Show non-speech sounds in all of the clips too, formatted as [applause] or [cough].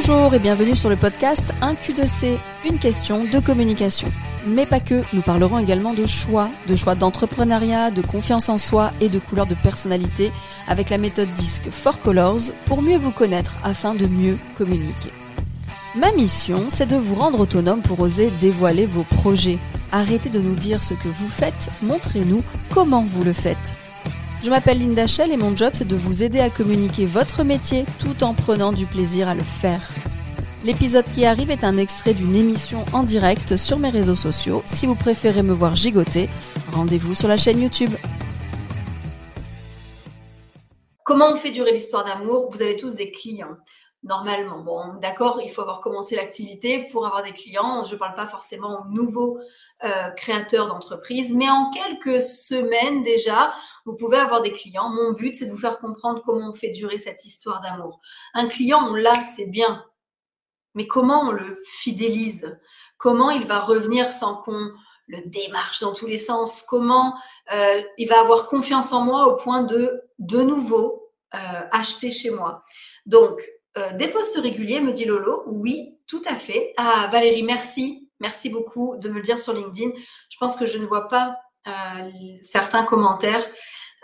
Bonjour et bienvenue sur le podcast Un Q2C, une question de communication. Mais pas que, nous parlerons également de choix, de choix d'entrepreneuriat, de confiance en soi et de couleurs de personnalité avec la méthode DISC for Colors pour mieux vous connaître afin de mieux communiquer. Ma mission, c'est de vous rendre autonome pour oser dévoiler vos projets. Arrêtez de nous dire ce que vous faites, montrez-nous comment vous le faites. Je m'appelle Linda Shell et mon job c'est de vous aider à communiquer votre métier tout en prenant du plaisir à le faire. L'épisode qui arrive est un extrait d'une émission en direct sur mes réseaux sociaux. Si vous préférez me voir gigoter, rendez-vous sur la chaîne YouTube. Comment on fait durer l'histoire d'amour? Vous avez tous des clients normalement. Bon, d'accord, il faut avoir commencé l'activité pour avoir des clients. Je ne parle pas forcément aux nouveaux euh, créateurs d'entreprise, mais en quelques semaines déjà, vous pouvez avoir des clients. Mon but, c'est de vous faire comprendre comment on fait durer cette histoire d'amour. Un client, on l'a, c'est bien. Mais comment on le fidélise? Comment il va revenir sans qu'on le démarche dans tous les sens? Comment euh, il va avoir confiance en moi au point de de nouveau euh, acheter chez moi? Donc, euh, des postes réguliers, me dit Lolo. Oui, tout à fait. Ah, Valérie, merci. Merci beaucoup de me le dire sur LinkedIn. Je pense que je ne vois pas certains commentaires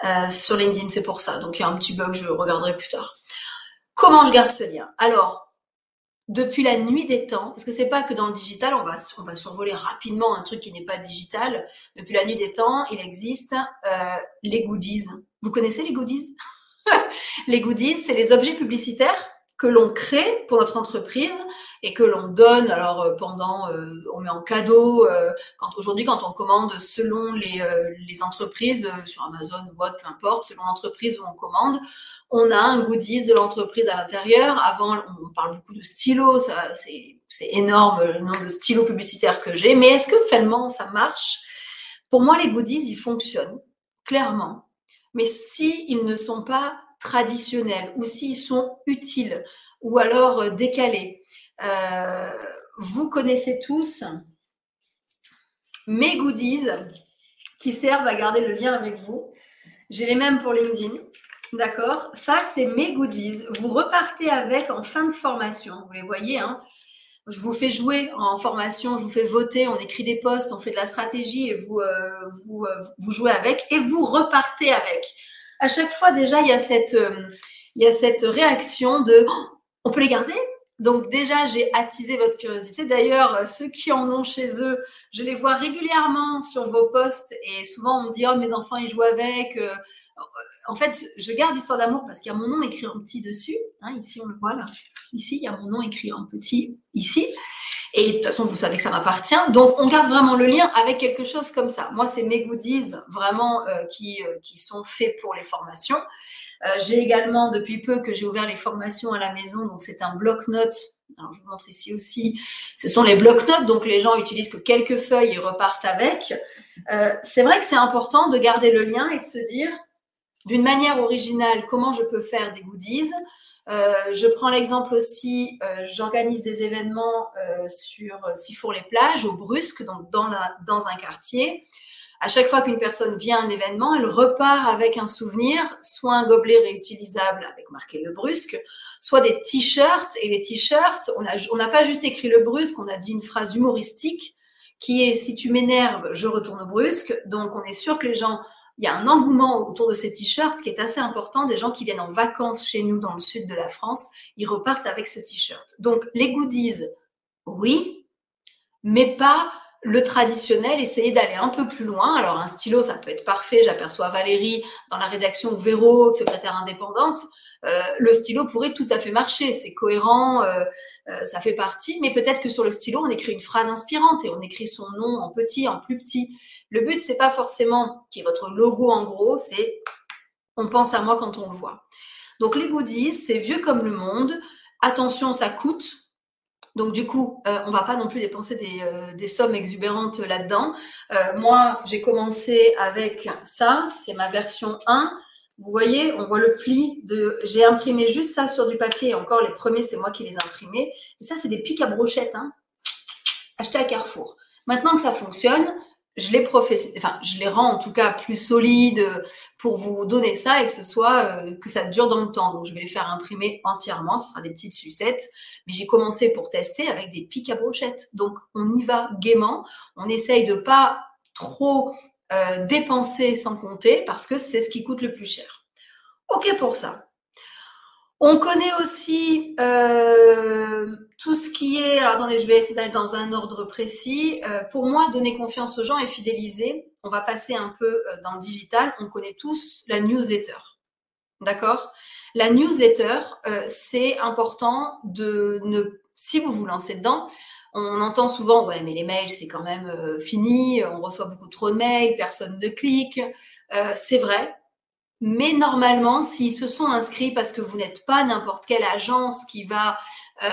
euh, sur LinkedIn, c'est pour ça. Donc, il y a un petit bug, je regarderai plus tard. Comment je garde ce lien? Alors, depuis la nuit des temps, parce que c'est pas que dans le digital, on va, on va survoler rapidement un truc qui n'est pas digital. Depuis la nuit des temps, il existe les goodies. Vous connaissez les goodies? [laughs] Les goodies, c'est les objets publicitaires que l'on crée pour notre entreprise et que l'on donne alors euh, pendant euh, on met en cadeau euh, quand aujourd'hui quand on commande selon les, les entreprises sur Amazon ou autre peu importe selon l'entreprise où on commande on a un goodies de l'entreprise à l'intérieur. Avant on parle beaucoup de stylos ça c'est énorme le nombre de stylos publicitaires que j'ai mais est-ce que finalement ça marche? Pour moi les goodies ils fonctionnent clairement mais si ils ne sont pas traditionnels ou s'ils sont utiles ou alors euh, décalés. Euh, vous connaissez tous mes goodies qui servent à garder le lien avec vous. J'ai les mêmes pour LinkedIn. D'accord? Ça, c'est mes goodies. Vous repartez avec en fin de formation. Vous les voyez, hein? Je vous fais jouer en formation, je vous fais voter, on écrit des posts, on fait de la stratégie et vous, euh, vous, vous jouez avec et vous repartez avec à chaque fois déjà il y a cette euh, réaction de oh, on peut les garder? Donc déjà, j'ai attisé votre curiosité. D'ailleurs, euh, ceux qui en ont chez eux, je les vois régulièrement sur vos posts et souvent on me dit oh mes enfants ils jouent avec. Euh, en fait, je garde l'histoire d'amour parce qu'il y a mon nom écrit en petit dessus. Hein, ici on le voit là. Ici il y a mon nom écrit en petit ici. Et de toute façon, vous savez que ça m'appartient. Donc, on garde vraiment le lien avec quelque chose comme ça. Moi, c'est mes goodies vraiment euh, qui, euh, qui sont faits pour les formations. Euh, j'ai également, depuis peu, que j'ai ouvert les formations à la maison. Donc, c'est un bloc-notes. Alors, je vous montre ici aussi. Ce sont les bloc-notes. Donc, les gens utilisent que quelques feuilles et repartent avec. c'est vrai que c'est important de garder le lien et de se dire, d'une manière originale, comment je peux faire des goodies je prends l'exemple aussi, euh, j'organise des événements euh, sur Sifour-les-Plages, au Brusque, donc dans, la, dans un quartier. À chaque fois qu'une personne vient à un événement, elle repart avec un souvenir, soit un gobelet réutilisable avec marqué le Brusque, soit des t-shirts. Et les t-shirts, on n'a pas juste écrit le Brusque, on a dit une phrase humoristique qui est si tu m'énerves, je retourne au Brusque. Donc on est sûr que les gens il y a un engouement autour de ces t-shirts qui est assez important. Des gens qui viennent en vacances chez nous dans le sud de la France, ils repartent avec ce t-shirt. Donc les goodies, oui, mais pas le traditionnel, essayer d'aller un peu plus loin. Alors un stylo, ça peut être parfait. J'aperçois Valérie dans la rédaction Véro, secrétaire indépendante. Euh, le stylo pourrait tout à fait marcher, c'est cohérent, euh, euh, ça fait partie, mais peut-être que sur le stylo, on écrit une phrase inspirante et on écrit son nom en petit, en plus petit. Le but, c'est pas forcément qu'il y ait votre logo en gros, c'est on pense à moi quand on le voit. Donc les goodies, c'est vieux comme le monde. Attention, ça coûte. Donc du coup, on va pas non plus dépenser des, sommes exubérantes là-dedans. moi, j'ai commencé avec ça, c'est ma version 1. Vous voyez, on voit le pli de. J'ai imprimé juste ça sur du papier. encore, les premiers, c'est moi qui les ai imprimés. Et ça, c'est des pics à brochettes, hein, achetés à Carrefour. Maintenant que ça fonctionne, je les rends en tout cas plus solides pour vous donner ça et que ce soit euh, que ça dure dans le temps. Donc je vais les faire imprimer entièrement, ce sera des petites sucettes. Mais j'ai commencé pour tester avec des pics à brochettes. Donc on y va gaiement, on essaye de pas trop euh, dépenser sans compter parce que c'est ce qui coûte le plus cher. Ok pour ça. On connaît aussi euh, tout ce qui est. Alors attendez, je vais essayer d'aller dans un ordre précis. Euh, pour moi, donner confiance aux gens et fidéliser, on va passer un peu euh, dans le digital. On connaît tous la newsletter. D'accord? La newsletter, c'est important de ne. Si vous vous lancez dedans, on entend souvent, ouais, mais les mails, c'est quand même fini, on reçoit beaucoup trop de mails, personne ne clique. c'est vrai, mais normalement, s'ils se sont inscrits parce que vous n'êtes pas n'importe quelle agence qui va euh,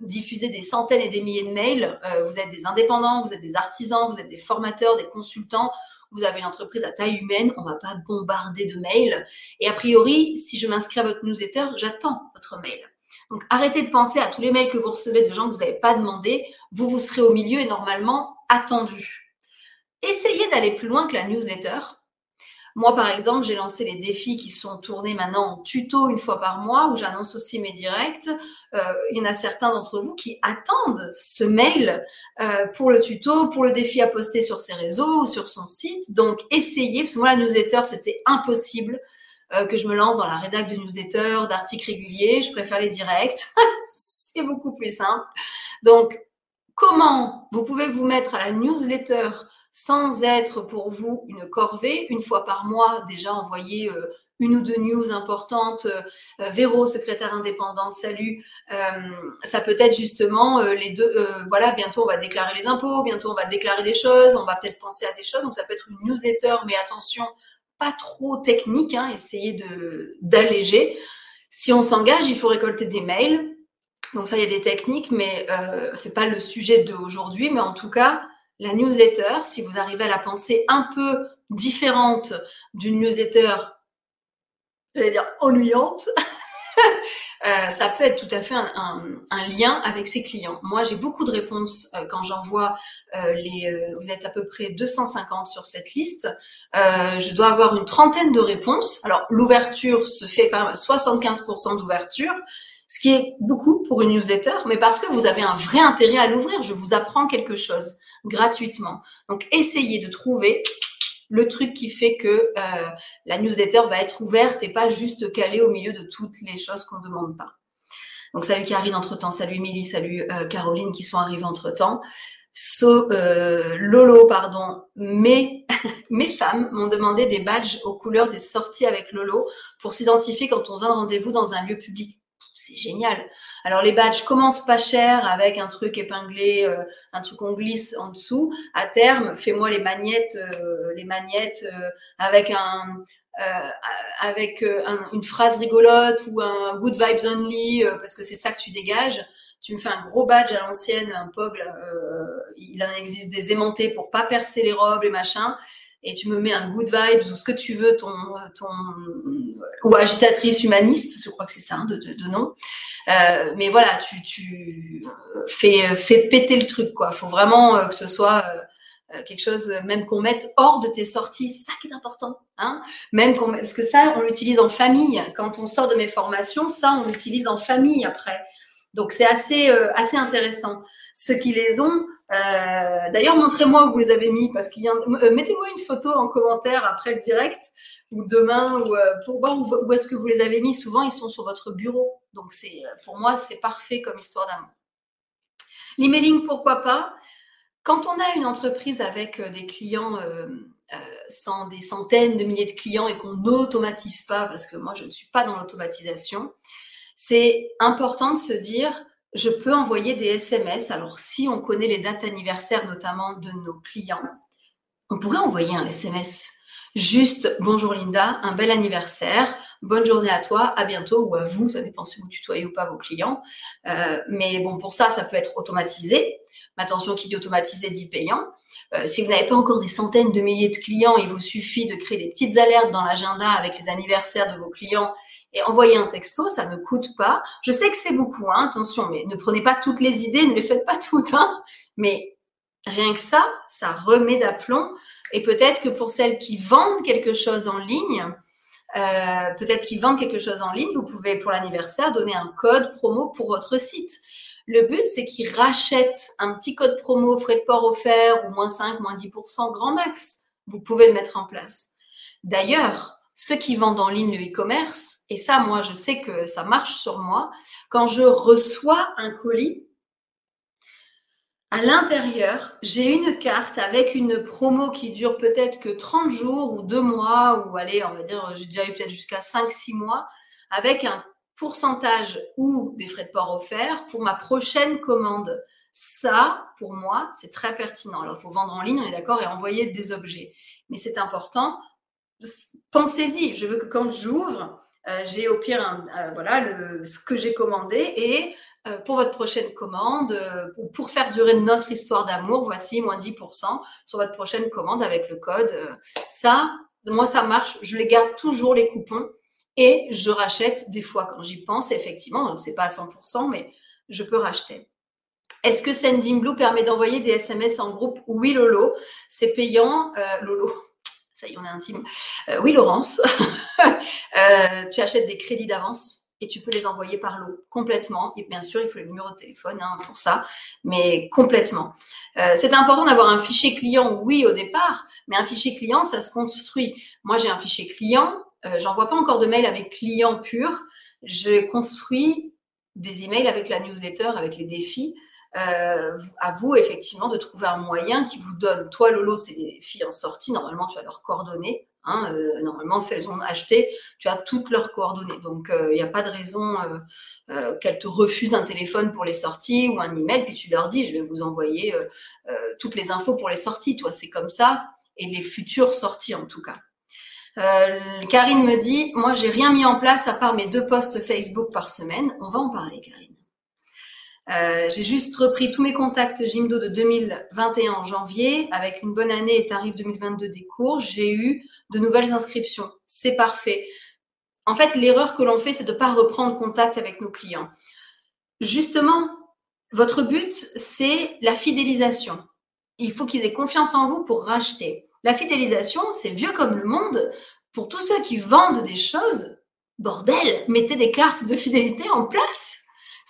diffuser des centaines et des milliers de mails, euh, vous êtes des indépendants, vous êtes des artisans, vous êtes des formateurs, des consultants, vous avez une entreprise à taille humaine, on ne va pas bombarder de mails. Et a priori, si je m'inscris à votre newsletter, j'attends votre mail. Donc arrêtez de penser à tous les mails que vous recevez de gens que vous n'avez pas demandé. Vous, vous serez au milieu et normalement attendu. Essayez d'aller plus loin que la newsletter moi, par exemple, j'ai lancé les défis qui sont tournés maintenant en tuto une fois par mois, où j'annonce aussi mes directs. Euh, il y en a certains d'entre vous qui attendent ce mail euh, pour le tuto, pour le défi à poster sur ses réseaux ou sur son site. Donc, essayez, parce que moi, la newsletter, c'était impossible euh, que je me lance dans la rédac de newsletter, d'articles réguliers. Je préfère les directs. [laughs] C'est beaucoup plus simple. Donc, comment vous pouvez vous mettre à la newsletter sans être pour vous une corvée, une fois par mois, déjà envoyer euh, une ou deux news importantes. Euh, euh, Véro, secrétaire indépendante, salut. ça peut être justement les deux. voilà, bientôt on va déclarer les impôts, bientôt on va déclarer des choses, on va peut-être penser à des choses. Donc ça peut être une newsletter, mais attention, pas trop technique. Hein, essayez de d'alléger. Si on s'engage, il faut récolter des mails. Donc ça, il y a des techniques, mais euh, c'est pas le sujet d'aujourd'hui. Mais en tout cas, la newsletter, si vous arrivez à la penser un peu différente d'une newsletter, j'allais dire ennuyante, [laughs] euh, ça peut être tout à fait un, lien avec ses clients. Moi, j'ai beaucoup de réponses euh, quand j'envoie euh, les. vous êtes à peu près 250 sur cette liste. je dois avoir une trentaine de réponses. Alors, l'ouverture se fait quand même à 75% d'ouverture ce qui est beaucoup pour une newsletter, mais parce que vous avez un vrai intérêt à l'ouvrir. Je vous apprends quelque chose gratuitement. Donc, essayez de trouver le truc qui fait que euh, la newsletter va être ouverte et pas juste calée au milieu de toutes les choses qu'on ne demande pas. Donc, salut Karine entre-temps, salut Émilie, salut euh, Caroline qui sont arrivées entre-temps. So, euh, Lolo, pardon, mes, [laughs] mes femmes m'ont demandé des badges aux couleurs des sorties avec Lolo pour s'identifier quand on un rendez-vous dans un lieu public c'est génial. Alors les badges commencent pas cher avec un truc épinglé, euh, un truc qu'on glisse en dessous. À terme, fais-moi les magnettes, euh, les magnettes euh, avec un avec une phrase rigolote ou un good vibes only parce que c'est ça que tu dégages. Tu me fais un gros badge à l'ancienne, un pogle. il en existe des aimantés pour pas percer les robes, les machins et tu me mets un good vibes ou ce que tu veux, ton, ton ou agitatrice humaniste, je crois que c'est ça hein, de, de, nom. Euh, mais voilà, tu, tu fais, fais péter le truc, quoi. Faut vraiment euh, que ce soit euh, quelque chose, même qu'on mette hors de tes sorties, ça qui est important, hein. Même qu'on, parce que ça, on l'utilise en famille. Quand on sort de mes formations, ça, on l'utilise en famille après. Donc c'est assez, assez intéressant. Ceux qui les ont, euh, d'ailleurs, montrez-moi où vous les avez mis, parce qu'il y a... Euh, mettez-moi une photo en commentaire après le direct ou demain, ou euh, pour voir où, est-ce que vous les avez mis. Souvent, ils sont sur votre bureau. Donc, c'est pour moi, c'est parfait comme histoire d'amour. L'emailing, pourquoi pas? Quand on a une entreprise avec des clients, sans des centaines de milliers de clients et qu'on n'automatise pas, parce que moi, je ne suis pas dans l'automatisation, c'est important de se dire je peux envoyer des SMS. Alors, si on connaît les dates anniversaires, notamment de nos clients, on pourrait envoyer un SMS. Juste, bonjour Linda, un bel anniversaire, bonne journée à toi, à bientôt ou à vous, ça dépend si vous tutoyez ou pas vos clients. Euh, mais bon, pour ça, ça peut être automatisé. Attention, qui dit automatisé dit payant. Euh, si vous n'avez pas encore des centaines de milliers de clients, il vous suffit de créer des petites alertes dans l'agenda avec les anniversaires de vos clients et envoyer un texto, ça ne coûte pas. Je sais que c'est beaucoup, hein, attention, mais ne prenez pas toutes les idées, ne les faites pas toutes, hein, mais Rien que ça, ça remet d'aplomb. Et peut-être que pour celles qui vendent quelque chose en ligne, euh, peut-être qu'ils vendent quelque chose en ligne, vous pouvez pour l'anniversaire donner un code promo pour votre site. Le but, c'est qu'ils rachètent un petit code promo, frais de port offert ou moins 5, moins 10% grand max. Vous pouvez le mettre en place. D'ailleurs, ceux qui vendent en ligne le e-commerce, et ça, moi, je sais que ça marche sur moi, quand je reçois un colis, à l'intérieur, j'ai une carte avec une promo qui dure peut-être que 30 jours ou 2 mois, ou allez, on va dire, j'ai déjà eu peut-être jusqu'à 5-6 mois, avec un pourcentage ou des frais de port offerts pour ma prochaine commande. Ça, pour moi, c'est très pertinent. Alors, il faut vendre en ligne, on est d'accord, et envoyer des objets. Mais c'est important. Pensez-y. Je veux que quand j'ouvre, euh, j'ai au pire euh, voilà le, ce que j'ai commandé et euh, pour votre prochaine commande, euh, pour, faire durer notre histoire d'amour, voici moins 10% sur votre prochaine commande avec le code. Ça, moi, ça marche. Je les garde toujours, les coupons, et je rachète des fois quand j'y pense, effectivement. C'est pas à 100%, mais je peux racheter. Est-ce que Sendinblue permet d'envoyer des SMS en groupe? Oui, Lolo. C'est payant. Lolo, ça y est, on est intime. oui, Laurence. [laughs] tu achètes des crédits d'avance et tu peux les envoyer par l'eau complètement. Et bien sûr, il faut le numéro de téléphone hein, pour ça, mais complètement. Euh, c'est important d'avoir un fichier client, oui, au départ, mais un fichier client, ça se construit. Moi, j'ai un fichier client, euh, j'envoie pas encore de mail avec client pur. Je construis des emails avec la newsletter, avec les défis. Euh, à vous, effectivement, de trouver un moyen qui vous donne. Toi, Lolo, c'est des filles en sortie. Normalement, tu as leurs coordonnées. Hein, euh, normalement, si elles ont acheté, tu as toutes leurs coordonnées. Donc, il euh, n'y a pas de raison qu'elles te refusent un téléphone pour les sorties ou un email, puis tu leur dis, je vais vous envoyer toutes les infos pour les sorties. Toi, c'est comme ça. Et les futures sorties, en tout cas. Karine me dit, moi, j'ai rien mis en place à part mes deux posts Facebook par semaine. On va en parler, Karine. Euh, j'ai juste repris tous mes contacts Jimdo de 2021 en janvier avec une bonne année et tarif 2022 des cours. J'ai eu de nouvelles inscriptions. C'est parfait. En fait, l'erreur que l'on fait, c'est de ne pas reprendre contact avec nos clients. Justement, votre but, c'est la fidélisation. Il faut qu'ils aient confiance en vous pour racheter. La fidélisation, c'est vieux comme le monde. Pour tous ceux qui vendent des choses, bordel, mettez des cartes de fidélité en place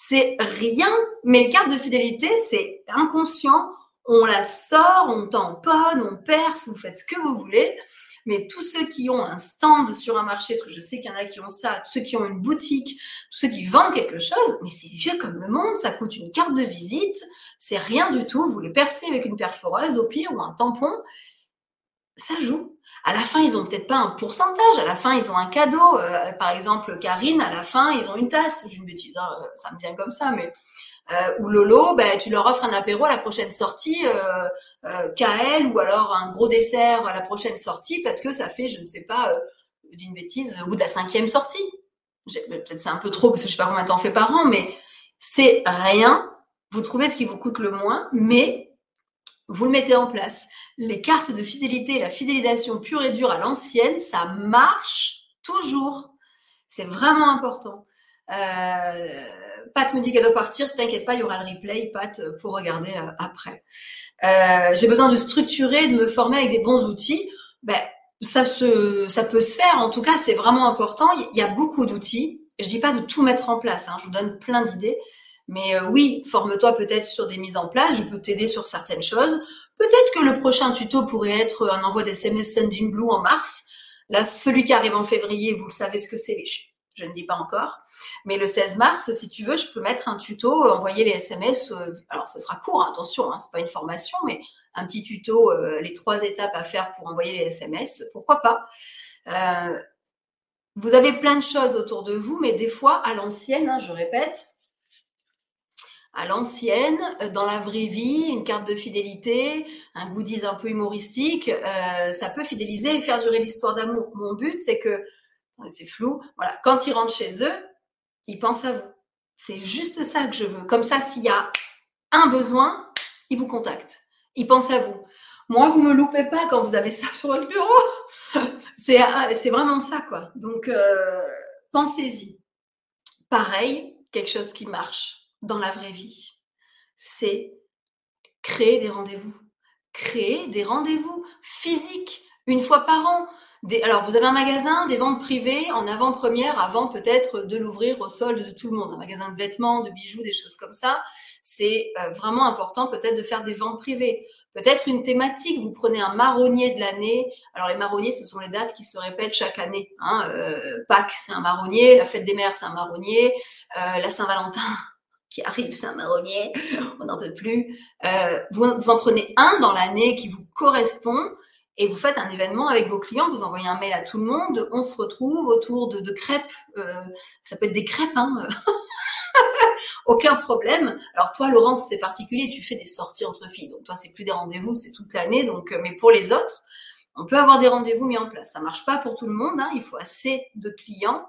c'est rien, mais les cartes de fidélité, c'est inconscient. On la sort, on tamponne, on perce, vous faites ce que vous voulez. Mais tous ceux qui ont un stand sur un marché, parce que je sais qu'il y en a qui ont ça, tous ceux qui ont une boutique, tous ceux qui vendent quelque chose, mais c'est vieux comme le monde, ça coûte une carte de visite, c'est rien du tout. Vous les percez avec une perforeuse au pire ou un tampon, ça joue. À la fin, ils ont peut-être pas un pourcentage. À la fin, ils ont un cadeau. Euh, par exemple, Karine, à la fin, ils ont une tasse. J'ai une bêtise, euh, ça me vient comme ça, mais euh, ou Lolo, ben, tu leur offres un apéro à la prochaine sortie, euh, KL, ou alors un gros dessert à la prochaine sortie, parce que ça fait, je ne sais pas, d'une bêtise, bout de la cinquième sortie. Peut-être c'est un peu trop, parce que je sais pas combien de temps fait par an, mais c'est rien. Vous trouvez ce qui vous coûte le moins, mais vous le mettez en place. Les cartes de fidélité, la fidélisation pure et dure à l'ancienne, ça marche toujours. C'est vraiment important. Euh, Pat me dit qu'elle doit partir. T'inquiète pas, il y aura le replay, Pat, pour regarder euh, après. Euh, j'ai besoin de structurer, de me former avec des bons outils. Ben, ça, se, ça peut se faire. En tout cas, c'est vraiment important. Il y a beaucoup d'outils. Je dis pas de tout mettre en place. Hein. Je vous donne plein d'idées. Mais euh, oui, forme-toi peut-être sur des mises en place. Je peux t'aider sur certaines choses. Peut-être que le prochain tuto pourrait être un envoi d'SMS Sending Blue en mars. Là, celui qui arrive en février, vous le savez ce que c'est. Je ne dis pas encore. Mais le 16 mars, si tu veux, je peux mettre un tuto, euh, envoyer les SMS. Euh, alors, ce sera court, hein, attention, hein, c'est pas une formation, mais un petit tuto, les trois étapes à faire pour envoyer les SMS. Pourquoi pas Vous avez plein de choses autour de vous, mais des fois, à l'ancienne, hein, je répète, à l'ancienne, euh, dans la vraie vie, une carte de fidélité, un goodies un peu humoristique, euh, ça peut fidéliser et faire durer l'histoire d'amour. Mon but, c'est que, c'est flou, voilà, quand ils rentrent chez eux, ils pensent à vous. C'est juste ça que je veux. Comme ça, s'il y a un besoin, ils vous contactent. Ils pensent à vous. Moi, vous me loupez pas quand vous avez ça [laughs] sur votre bureau. c'est, ah, c'est vraiment ça, quoi. Donc, euh, pensez-y. Pareil, quelque chose qui marche dans la vraie vie, c'est créer des rendez-vous. créez des rendez-vous physiques une fois par an. alors, vous avez un magasin, des ventes privées en avant-première, avant, peut-être de l'ouvrir au solde de tout le monde. Un magasin de vêtements, de bijoux, des choses comme ça. C'est euh, vraiment important peut-être de faire des ventes privées. Peut-être une thématique, vous prenez un marronnier de l'année. Alors les marronniers, ce sont les dates qui se répètent chaque année. Hein. Euh, Pâques, c'est un marronnier. La fête des mères, c'est un marronnier. Euh, la Saint-Valentin, qui arrive, c'est un marronnier. On n'en peut plus. Euh, vous, en prenez un dans l'année qui vous correspond et vous faites un événement avec vos clients, vous envoyez un mail à tout le monde, on se retrouve autour de, crêpes, ça peut être des crêpes, hein, [laughs] aucun problème. Alors toi, Laurence, c'est particulier, tu fais des sorties entre filles. Donc toi, c'est plus des rendez-vous, c'est toute l'année. Donc, euh, mais pour les autres, on peut avoir des rendez-vous mis en place. Ça marche pas pour tout le monde. Hein. Il faut assez de clients,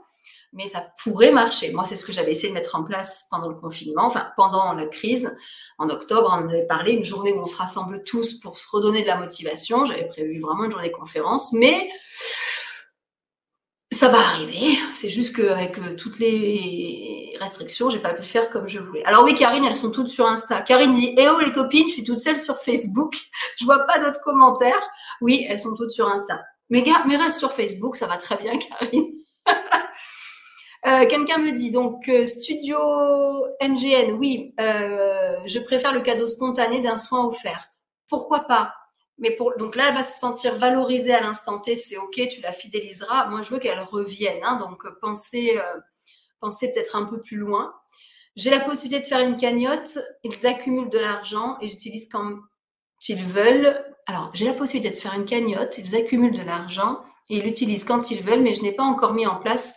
mais ça pourrait marcher. Moi, c'est ce que j'avais essayé de mettre en place pendant le confinement, enfin pendant la crise. En octobre, on avait parlé une journée où on se rassemble tous pour se redonner de la motivation. J'avais prévu vraiment une journée conférence, mais ça va arriver. C'est juste qu'avec euh, toutes les restrictions, j'ai pas pu faire comme je voulais. Alors oui, Karine, elles sont toutes sur Insta. Karine dit Eh oh les copines, je suis toute seule sur Facebook. [laughs] Je vois pas d'autres commentaires. Oui, elles sont toutes sur Insta. Mais, mais reste sur Facebook, ça va très bien, Karine. [laughs] Euh, quelqu'un me dit donc euh, Studio MGN, oui, je préfère le cadeau spontané d'un soin offert. Pourquoi pas? Mais pour, donc là, elle va se sentir valorisée à l'instant T, c'est OK, tu la fidéliseras. Moi, je veux qu'elle revienne. Hein, donc, pensez, euh, pensez peut-être un peu plus loin. J'ai la possibilité de faire une cagnotte. Ils accumulent de l'argent et j'utilise quand ils veulent. Alors, j'ai la possibilité de faire une cagnotte. Ils accumulent de l'argent et ils l'utilisent quand ils veulent, mais je n'ai pas encore mis en place.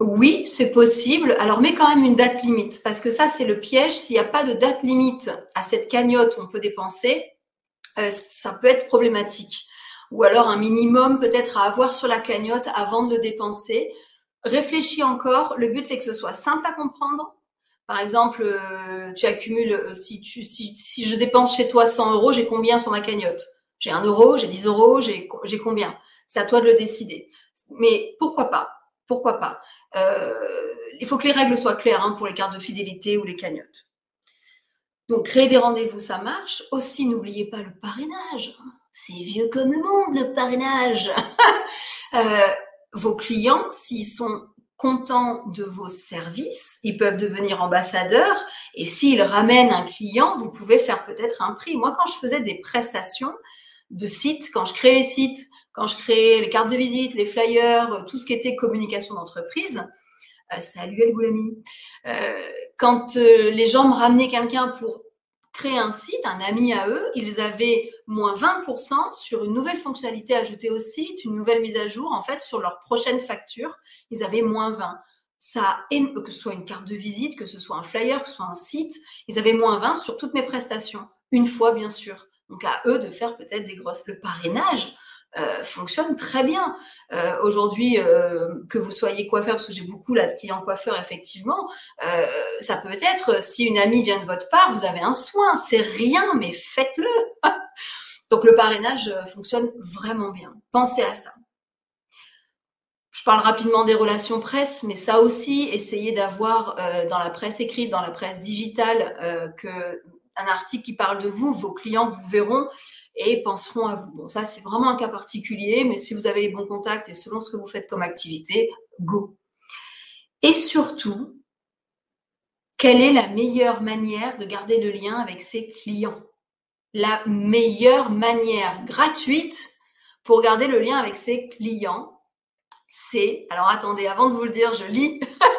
Oui, c'est possible. Alors, mets quand même une date limite parce que ça, c'est le piège. S'il n'y a pas de date limite à cette cagnotte, on peut dépenser euh, ça peut être problématique. Ou alors un minimum peut-être à avoir sur la cagnotte avant de le dépenser. Réfléchis encore. Le but, c'est que ce soit simple à comprendre. Par exemple, euh, tu accumules, euh, si, tu, si, si je dépense chez toi 100 euros, j'ai combien sur ma cagnotte? J'ai 1 euro, j'ai 10 euros, j'ai combien? C'est à toi de le décider. Mais pourquoi pas? Pourquoi pas? Il faut que les règles soient claires hein, pour les cartes de fidélité ou les cagnottes. Donc, créer des rendez-vous, ça marche. Aussi, n'oubliez pas le parrainage. C'est vieux comme le monde, le parrainage. [laughs] Euh, vos clients, s'ils sont contents de vos services, ils peuvent devenir ambassadeurs. Et s'ils ramènent un client, vous pouvez faire peut-être un prix. Moi, quand je faisais des prestations de sites, quand je créais les sites, quand je créais les cartes de visite, les flyers, tout ce qui était communication d'entreprise, euh, salut El Goulami. Euh, quand euh, les gens me ramenaient quelqu'un pour créer un site, un ami à eux, ils avaient moins 20% sur une nouvelle fonctionnalité ajoutée au site, une nouvelle mise à jour. En fait, sur leur prochaine facture, ils avaient moins 20. Ça, que ce soit une carte de visite, que ce soit un flyer, que ce soit un site, ils avaient moins 20 sur toutes mes prestations. Une fois, bien sûr. Donc, à eux de faire peut-être des grosses. Le parrainage, euh, fonctionne très bien. Euh, aujourd'hui, euh, que vous soyez coiffeur, parce que j'ai beaucoup là de clients coiffeurs, effectivement, ça peut être si une amie vient de votre part, vous avez un soin, c'est rien, mais faites-le. [laughs] Donc le parrainage fonctionne vraiment bien. Pensez à ça. Je parle rapidement des relations presse, mais ça aussi, essayez d'avoir dans la presse écrite, dans la presse digitale, que un article qui parle de vous, vos clients vous verront et penseront à vous. Bon, ça, c'est vraiment un cas particulier, mais si vous avez les bons contacts et selon ce que vous faites comme activité, go. Et surtout, quelle est la meilleure manière de garder le lien avec ses clients? La meilleure manière gratuite pour garder le lien avec ses clients, c'est, alors attendez, avant de vous le dire, je lis [laughs]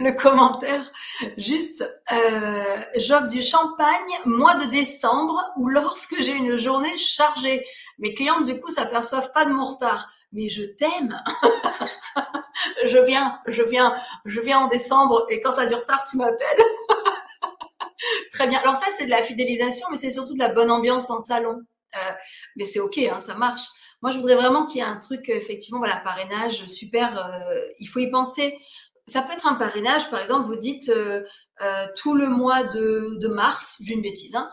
le commentaire. Juste, euh, j'offre du champagne mois de décembre ou lorsque j'ai une journée chargée. Mes clientes, du coup, s'aperçoivent pas de mon retard. Mais je t'aime. [laughs] je viens, je viens, je viens en décembre et quand tu as du retard, tu m'appelles. [laughs] Très bien. Alors ça, c'est de la fidélisation, mais c'est surtout de la bonne ambiance en salon. Euh, mais c'est ok, hein, ça marche. Moi, je voudrais vraiment qu'il y ait un truc, effectivement, voilà, parrainage, super. Euh, il faut y penser ça peut être un parrainage, par exemple, vous dites euh, euh, tout le mois de, mars, j'ai une bêtise, hein,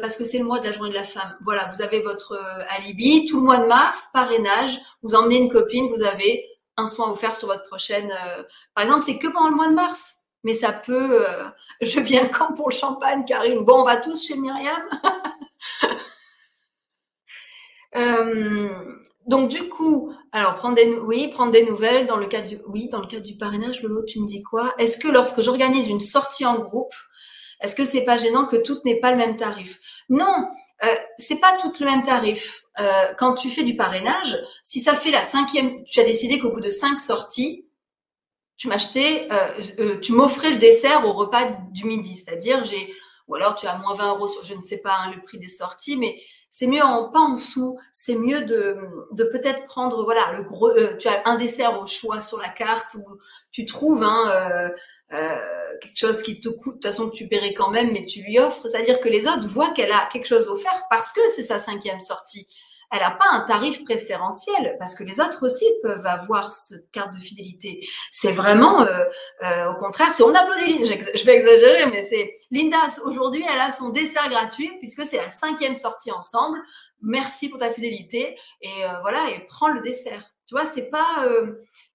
parce que c'est le mois de la journée de la femme. Voilà, vous avez votre euh, alibi, tout le mois de mars, parrainage, vous emmenez une copine, vous avez un soin offert sur votre prochaine. par exemple, c'est que pendant le mois de mars. Mais ça peut. [laughs] je viens quand pour le champagne, Karine? Bon, on va tous chez Myriam. [laughs] donc du coup, alors prendre des, oui, prendre des nouvelles dans le cadre du, oui, dans le cadre du parrainage, Lolo, tu me dis quoi? Est-ce que lorsque j'organise une sortie en groupe, est-ce que c'est pas gênant que toutes n'aient pas le même tarif? Non, euh, c'est pas tout le même tarif. Euh, quand tu fais du parrainage, si ça fait la cinquième, tu as décidé qu'au bout de cinq sorties, tu m'achetais, euh, euh, tu m'offrais le dessert au repas du midi, c'est-à-dire j'ai, ou alors tu as moins 20 euros sur, je ne sais pas hein, le prix des sorties, mais c'est mieux en pas en dessous, c'est mieux de, de peut-être prendre voilà le gros, euh, tu as un dessert au choix sur la carte ou tu trouves hein, euh, euh, quelque chose qui te coûte, de toute façon que tu paierais quand même, mais tu lui offres, c'est-à-dire que les autres voient qu'elle a quelque chose offert parce que c'est sa cinquième sortie. Elle n'a pas un tarif préférentiel parce que les autres aussi peuvent avoir cette carte de fidélité. C'est vraiment, euh, euh, au contraire, c'est on applaudit Linda. Je vais exagérer, mais c'est Linda aujourd'hui, elle a son dessert gratuit puisque c'est la cinquième sortie ensemble. Merci pour ta fidélité et voilà et prends le dessert. Tu vois, c'est pas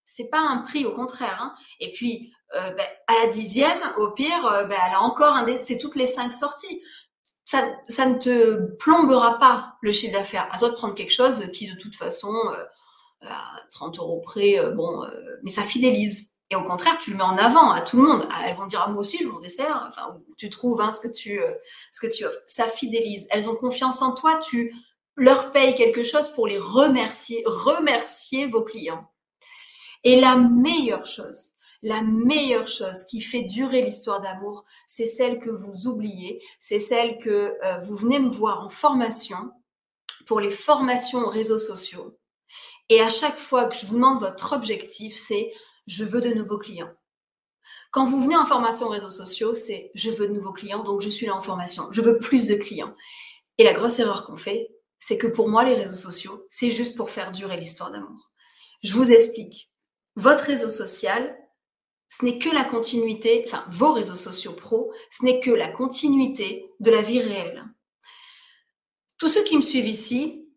c'est pas un prix, au contraire. Hein. Et puis, euh, ben, à la dixième, au pire, euh, ben, elle a encore un c'est toutes les cinq sorties. Ça, ça, ne te plombera pas le chiffre d'affaires. À toi de prendre quelque chose qui, de toute façon, euh, à 30 euros près, bon, mais ça fidélise. Et au contraire, tu le mets en avant à tout le monde. Ah, elles vont dire, ah, moi aussi, je m'en dessert. Enfin, tu trouves hein, ce, que tu, ce que tu offres. Ça fidélise. Elles ont confiance en toi. Tu leur payes quelque chose pour les remercier, remercier vos clients. Et la meilleure chose, la meilleure chose qui fait durer l'histoire d'amour, c'est celle que vous oubliez, c'est celle que euh, vous venez me voir en formation pour les formations réseaux sociaux. Et à chaque fois que je vous demande votre objectif, c'est je veux de nouveaux clients. Quand vous venez en formation réseaux sociaux, c'est je veux de nouveaux clients, donc je suis là en formation. Je veux plus de clients. Et la grosse erreur qu'on fait, c'est que pour moi, les réseaux sociaux, c'est juste pour faire durer l'histoire d'amour. Je vous explique votre réseau social, ce n'est que la continuité, enfin vos réseaux sociaux pro, ce n'est que la continuité de la vie réelle. Tous ceux qui me suivent ici,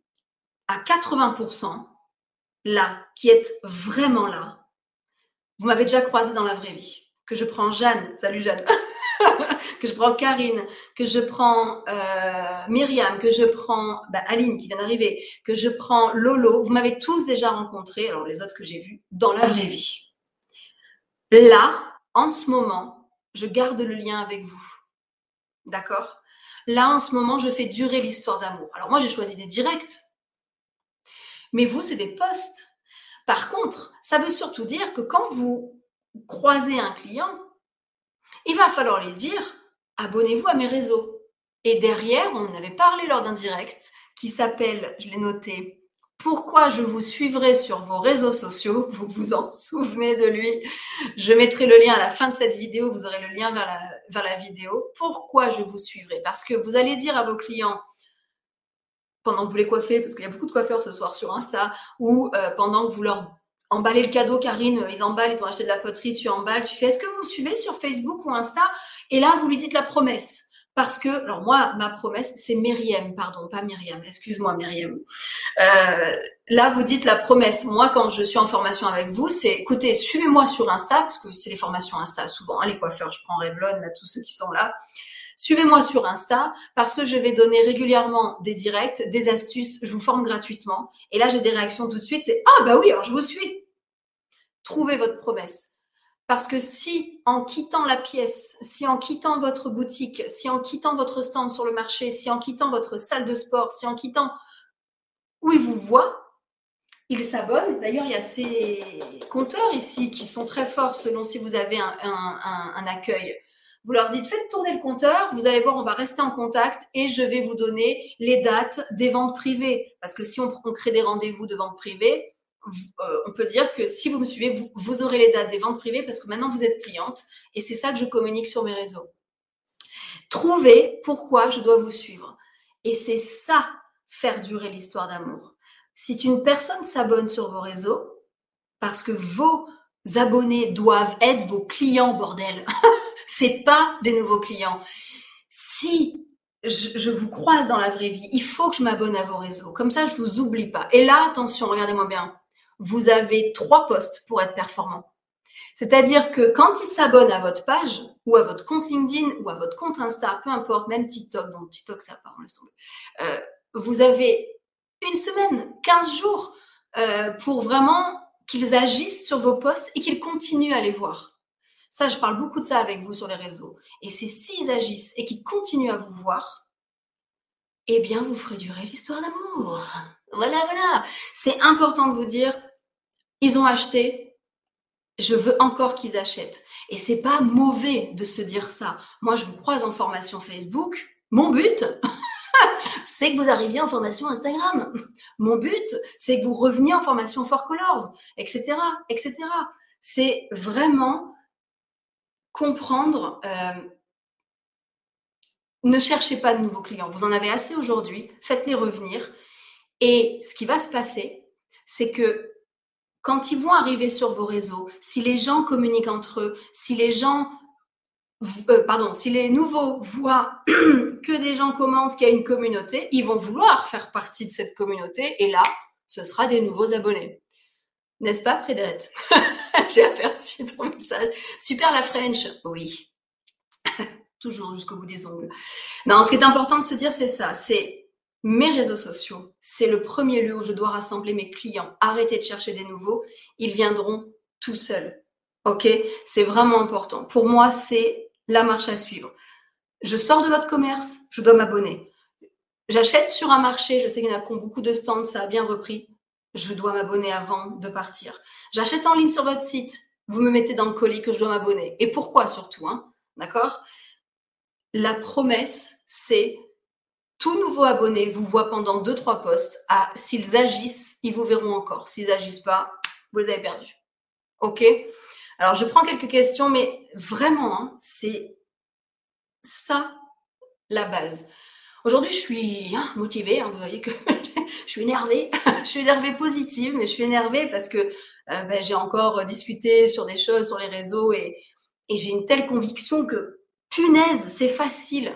à 80%, là, qui êtes vraiment là, vous m'avez déjà croisé dans la vraie vie. Que je prends Jeanne, salut Jeanne, [laughs] que je prends Karine, que je prends euh, Myriam, que je prends bah, Aline qui vient d'arriver, que je prends Lolo. Vous m'avez tous déjà rencontrés, alors les autres que j'ai vus, dans la vraie vie. Là, en ce moment, je garde le lien avec vous. D'accord? Là, en ce moment, je fais durer l'histoire d'amour. Alors moi, j'ai choisi des directs. Mais vous, c'est des posts. Par contre, ça veut surtout dire que quand vous croisez un client, il va falloir lui dire abonnez-vous à mes réseaux. Et derrière, on avait parlé lors d'un direct qui s'appelle, je l'ai noté, pourquoi je vous suivrai sur vos réseaux sociaux. Vous vous en souvenez de lui. Je mettrai le lien à la fin de cette vidéo. Vous aurez le lien vers la, vidéo. Pourquoi je vous suivrai? Parce que vous allez dire à vos clients, pendant que vous les coiffez, parce qu'il y a beaucoup de coiffeurs ce soir sur Insta, ou euh, pendant que vous leur emballez le cadeau, Karine, ils emballent, ils ont acheté de la poterie, tu emballes, tu fais, est-ce que vous me suivez sur Facebook ou Insta? Et là, vous lui dites la promesse. Parce que, alors moi, ma promesse, c'est Myriam, pardon, pas Myriam, excuse-moi Myriam. Euh, là, vous dites la promesse. Moi, quand je suis en formation avec vous, c'est, écoutez, suivez-moi sur Insta, parce que c'est les formations Insta souvent, hein, les coiffeurs, je prends Revlon, là, tous ceux qui sont là. Suivez-moi sur Insta parce que je vais donner régulièrement des directs, des astuces, je vous forme gratuitement. Et là, j'ai des réactions tout de suite, c'est Ah bah oui, alors je vous suis. Trouvez votre promesse. Parce que si en quittant la pièce, si en quittant votre boutique, si en quittant votre stand sur le marché, si en quittant votre salle de sport, si en quittant où il vous voit, il s'abonne. D'ailleurs, il y a ces compteurs ici qui sont très forts selon si vous avez un, accueil. Vous leur dites, faites tourner le compteur, vous allez voir, on va rester en contact et je vais vous donner les dates des ventes privées. Parce que si on, on crée des rendez-vous de ventes privées, euh, on peut dire que si vous me suivez, vous, aurez les dates des ventes privées parce que maintenant vous êtes cliente et c'est ça que je communique sur mes réseaux. Trouvez pourquoi je dois vous suivre. Et c'est ça, faire durer l'histoire d'amour. Si une personne s'abonne sur vos réseaux, parce que vos abonnés doivent être vos clients, bordel. [laughs] c'est pas des nouveaux clients. Si je, vous croise dans la vraie vie, il faut que je m'abonne à vos réseaux. Comme ça, je vous oublie pas. Et là, attention, regardez-moi bien vous avez trois postes pour être performant. C'est-à-dire que quand ils s'abonnent à votre page ou à votre compte LinkedIn ou à votre compte Insta, peu importe, même TikTok, donc TikTok ça part, laisse tomber. Euh, vous avez une semaine, 15 jours, euh, pour vraiment qu'ils agissent sur vos posts et qu'ils continuent à les voir. Ça, je parle beaucoup de ça avec vous sur les réseaux. Et c'est s'ils agissent et qu'ils continuent à vous voir, eh bien, vous ferez durer l'histoire d'amour. Voilà, voilà. C'est important de vous dire, ils ont acheté, je veux encore qu'ils achètent. Et c'est pas mauvais de se dire ça. Moi, je vous croise en formation Facebook. Mon but, [laughs] c'est que vous arriviez en formation Instagram. Mon but, c'est que vous reveniez en formation Four Colors, etc., etc. C'est vraiment comprendre. Euh, ne cherchez pas de nouveaux clients. Vous en avez assez aujourd'hui. Faites-les revenir. Et ce qui va se passer, c'est que quand ils vont arriver sur vos réseaux, si les gens communiquent entre eux, si les gens, euh, pardon, si les nouveaux voient [clears throat] que des gens commentent qu'il y a une communauté, ils vont vouloir faire partie de cette communauté et là, ce sera des nouveaux abonnés. N'est-ce pas, Prédrette [laughs] J'ai aperçu ton message. Super la French. Oui. [laughs] Toujours jusqu'au bout des ongles. Non, ce qui est important de se dire, c'est ça. C'est mes réseaux sociaux, c'est le premier lieu où je dois rassembler mes clients. Arrêtez de chercher des nouveaux, ils viendront tout seuls. OK? C'est vraiment important. Pour moi, c'est la marche à suivre. Je sors de votre commerce, je dois m'abonner. J'achète sur un marché, je sais qu'il y en a qui ont beaucoup de stands, ça a bien repris. Je dois m'abonner avant de partir. J'achète en ligne sur votre site, vous me mettez dans le colis que je dois m'abonner. Et pourquoi surtout hein? D'accord? La promesse, c'est tout nouveau abonné vous voit pendant 2-3 postes. Ah, s'ils agissent, ils vous verront encore. S'ils agissent pas, vous les avez perdus. OK? Alors, je prends quelques questions, mais vraiment, hein, c'est ça la base. Aujourd'hui, je suis hein, motivée. Hein, vous voyez que [laughs] je suis énervée. [laughs] je suis énervée positive, mais je suis énervée parce que euh, ben, j'ai encore discuté sur des choses sur les réseaux et, et j'ai une telle conviction que, punaise, c'est facile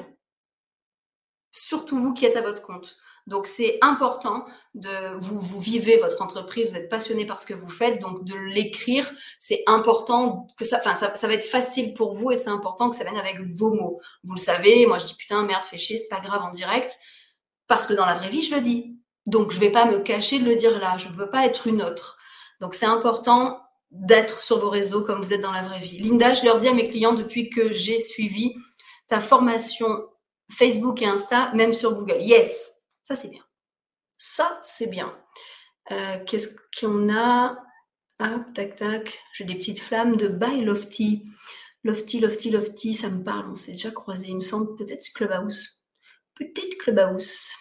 surtout vous qui êtes à votre compte. Donc c'est important de vous, vivez votre entreprise, vous êtes passionné par ce que vous faites, donc de l'écrire, c'est important que ça, enfin ça, ça, va être facile pour vous et c'est important que ça vienne avec vos mots. Vous le savez, moi je dis putain merde fais chier, c'est pas grave en direct, parce que dans la vraie vie je le dis. Donc je vais pas me cacher de le dire là, je ne peux pas être une autre. Donc c'est important d'être sur vos réseaux comme vous êtes dans la vraie vie. Linda, je leur dis à mes clients depuis que j'ai suivi ta formation Facebook et Insta, même sur Google. Yes, ça c'est bien. Ça c'est bien. Euh, qu'est-ce qu'on a? Ah, tac, tac. J'ai des petites flammes de Buy Lofty. Lofty, Lofty, Lofty, ça me parle. On s'est déjà croisé, il me semble. Peut-être Clubhouse. Peut-être Clubhouse.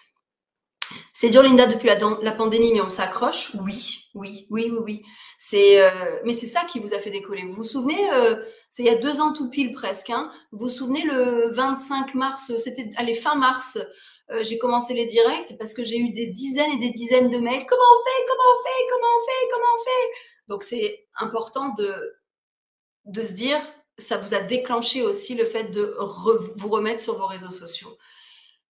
C'est dur, Linda, depuis la, pandémie, mais on s'accroche. Oui, oui, oui, oui, oui. C'est, euh, mais c'est ça qui vous a fait décoller. Vous vous souvenez, euh, c'est il y a deux ans tout pile presque. Hein, vous vous souvenez le 25 mars, c'était allez fin mars. Euh, j'ai commencé les directs parce que j'ai eu des dizaines et des dizaines de mails. Comment on fait? Comment on fait? Comment on fait? Comment on fait? Donc c'est important de de se dire, ça vous a déclenché aussi le fait de vous remettre sur vos réseaux sociaux.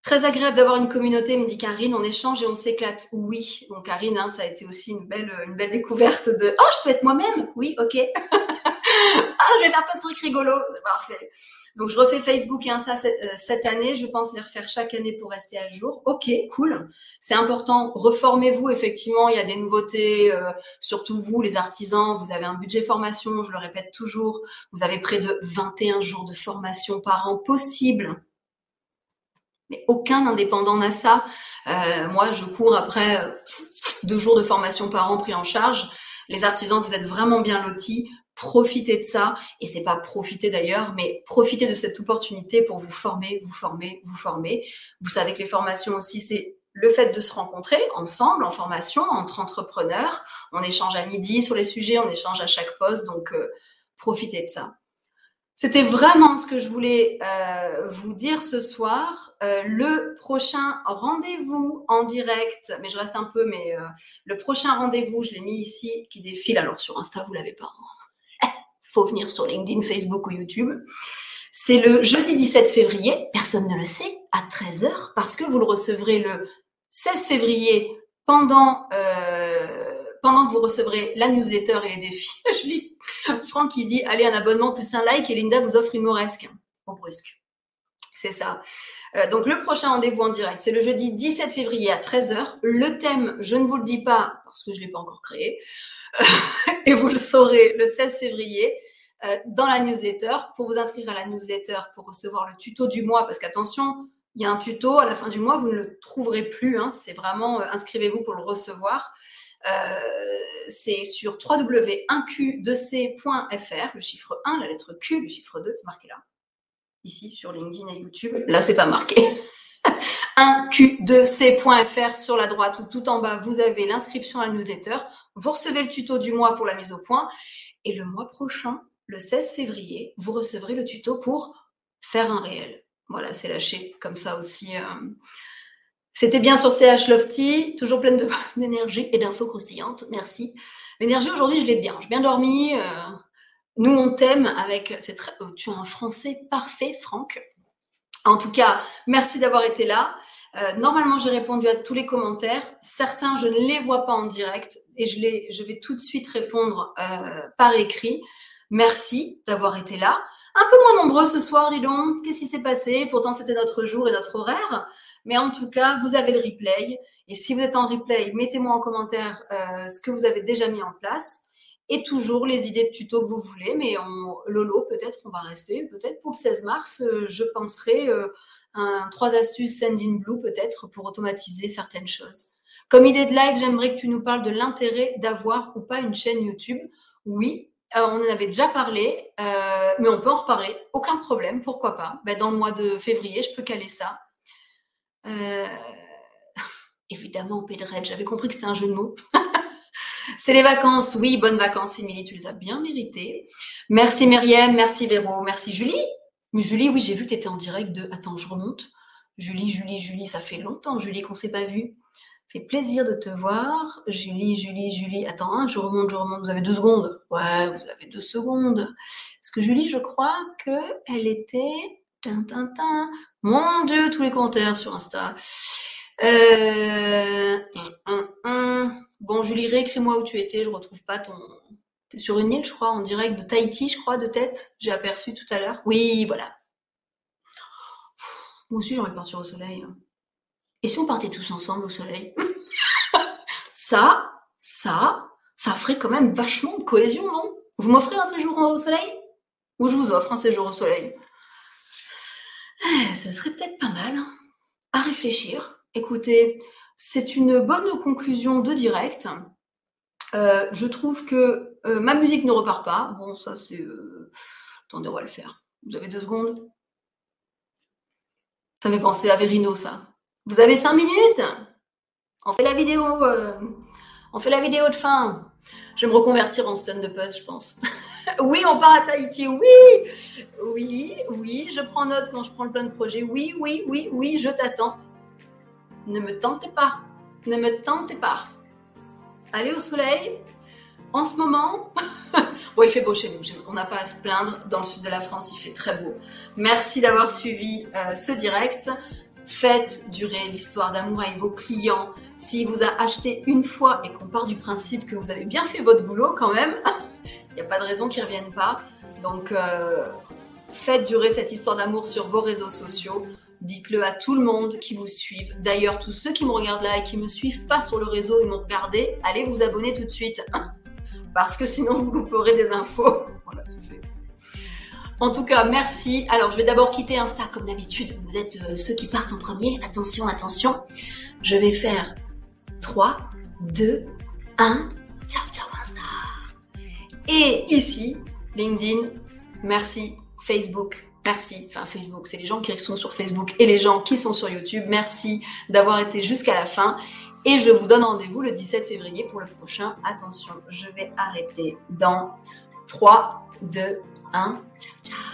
Très agréable d'avoir une communauté, me dit Karine, on échange et on s'éclate. Oui, donc Karine, hein, ça a été aussi une belle, une belle découverte de Oh, je peux être moi-même Oui, ok. [laughs] ah, je vais faire plein de trucs rigolos, parfait. Donc je refais Facebook et Insta euh, cette année, je pense les refaire chaque année pour rester à jour. Ok, cool. C'est important, reformez-vous, effectivement, il y a des nouveautés, euh, surtout vous, les artisans, vous avez un budget formation, je le répète toujours, vous avez près de 21 jours de formation par an possible mais aucun indépendant n'a ça. Euh, moi, je cours après euh, deux jours de formation par an pris en charge. Les artisans, vous êtes vraiment bien lotis. Profitez de ça. Et c'est pas profiter d'ailleurs, mais profitez de cette opportunité pour vous former, vous former, vous former. Vous savez que les formations aussi, c'est le fait de se rencontrer ensemble en formation entre entrepreneurs. On échange à midi sur les sujets, on échange à chaque poste. Donc, euh, profitez de ça. C'était vraiment ce que je voulais euh, vous dire ce soir. Euh, le prochain rendez-vous en direct, mais je reste un peu, mais euh, le prochain rendez-vous, je l'ai mis ici, qui défile. Alors sur Insta, vous l'avez pas. [laughs] Faut venir sur LinkedIn, Facebook ou YouTube. C'est le jeudi 17 février, personne ne le sait, à 13h, parce que vous le recevrez le 16 février pendant pendant que vous recevrez la newsletter et les défis. [laughs] je lis Franck qui dit allez un abonnement plus un like et Linda vous offre une moresque au brusque. c'est ça. Euh, donc le prochain rendez-vous en direct, c'est le jeudi 17 février à 13h. Le thème, je ne vous le dis pas parce que je ne l'ai pas encore créé, [laughs] et vous le saurez le 16 février euh, dans la newsletter. Pour vous inscrire à la newsletter, pour recevoir le tuto du mois, parce qu'attention, il y a un tuto à la fin du mois, vous ne le trouverez plus. Hein, c'est vraiment euh, inscrivez-vous pour le recevoir. C'est sur www1q2c.fr, le chiffre 1, la lettre Q, le chiffre 2, c'est marqué là ici sur LinkedIn et YouTube. Là, c'est pas marqué. [laughs] 1q2c.fr sur la droite ou tout en bas, vous avez l'inscription à la newsletter. Vous recevez le tuto du mois pour la mise au point. Et le mois prochain, le 16 février, vous recevrez le tuto pour faire un réel. Voilà, c'est lâché comme ça aussi. Euh. C'était bien sur CH Lofty, toujours pleine [laughs] d'énergie et d'infos croustillantes. Merci. L'énergie aujourd'hui, je l'ai bien. J'ai bien dormi. Euh, nous, on t'aime avec. Oh, tu as un français parfait, Franck. En tout cas, merci d'avoir été là. Euh, normalement, j'ai répondu à tous les commentaires. Certains, je ne les vois pas en direct et je vais tout de suite répondre euh, par écrit. Merci d'avoir été là. Un peu moins nombreux ce soir, dis donc. Qu'est-ce qui s'est passé? Pourtant, c'était notre jour et notre horaire. Mais en tout cas, vous avez le replay. Et si vous êtes en replay, mettez-moi en commentaire euh, ce que vous avez déjà mis en place et toujours les idées de tuto que vous voulez. Mais en Lolo, peut-être on va rester. Peut-être pour le 16 mars, euh, je penserai euh, un trois astuces Sending Blue peut-être pour automatiser certaines choses. Comme idée de live, j'aimerais que tu nous parles de l'intérêt d'avoir ou pas une chaîne YouTube. Oui, euh, on en avait déjà parlé, mais on peut en reparler. Aucun problème, pourquoi pas. Ben, dans le mois de février, je peux caler ça. [laughs] Évidemment, Pedred, j'avais compris que c'était un jeu de mots. [laughs] C'est les vacances, oui, bonnes vacances, Émilie, tu les as bien méritées. Merci Myriam, merci Véro, merci Julie. Mais Julie, oui, j'ai vu que tu étais en direct de. Attends, je remonte. Julie, Julie, Julie, ça fait longtemps, Julie, qu'on ne s'est pas vu. Fait plaisir de te voir. Julie, Julie, Julie. Attends, hein, je remonte, je remonte. Vous avez deux secondes. Ouais, vous avez deux secondes. Parce que Julie, je crois qu'elle était. Tintin, Mon Dieu, tous les commentaires sur Insta. Euh... Bon, Julie, réécris-moi où tu étais, je retrouve pas ton. T'es sur une île, je crois, en direct de Tahiti, je crois, de tête. J'ai aperçu tout à l'heure. Oui, voilà. moi aussi, de partir au soleil. Hein. Et si on partait tous ensemble au soleil? [laughs] Ça, ça, ça ferait quand même vachement de cohésion, non? Vous m'offrez un séjour au soleil? Ou je vous offre un séjour au soleil? Eh, Ce serait peut-être pas mal. Hein. À réfléchir. Écoutez, c'est une bonne conclusion de direct. Euh, je trouve que euh, ma musique ne repart pas. Bon, ça c'est... Euh, attendez, on va le faire. Vous avez deux secondes Ça m'est pensé à Verino, ça. Vous avez cinq minutes? On fait la vidéo. on fait la vidéo de fin. Je vais me reconvertir en stun de puzzle, je pense. [laughs] oui, on part à Tahiti. Oui, oui, oui. Je prends note quand je prends le plan de projet. Oui, oui, oui, oui, je t'attends. Ne me tentez pas. Ne me tentez pas. Allez au soleil. En ce moment, [laughs] bon, il fait beau chez nous. On n'a pas à se plaindre. Dans le sud de la France, il fait très beau. Merci d'avoir suivi euh, ce direct. Faites durer l'histoire d'amour avec vos clients. S'il vous a acheté une fois et qu'on part du principe que vous avez bien fait votre boulot quand même, [laughs] il n'y a pas de raison qu'ils ne reviennent pas. Donc, euh, faites durer cette histoire d'amour sur vos réseaux sociaux. Dites-le à tout le monde qui vous suive. D'ailleurs, tous ceux qui me regardent là et qui me suivent pas sur le réseau et m'ont regardé, allez vous abonner tout de suite. Hein. Parce que sinon, vous louperez des infos. [laughs] Voilà, tout fait. En tout cas, merci. Alors, je vais d'abord quitter Insta comme d'habitude. Vous êtes euh, ceux qui partent en premier. Attention, attention. Je vais faire 3, 2, 1. Ciao, ciao Insta. Et ici, LinkedIn, merci. Facebook, Merci. Enfin, Facebook, c'est les gens qui sont sur Facebook et les gens qui sont sur YouTube. Merci d'avoir été jusqu'à la fin. Et je vous donne rendez-vous le 17 février pour le prochain. Attention, je vais arrêter dans 3, 2, 1. Ciao, ciao.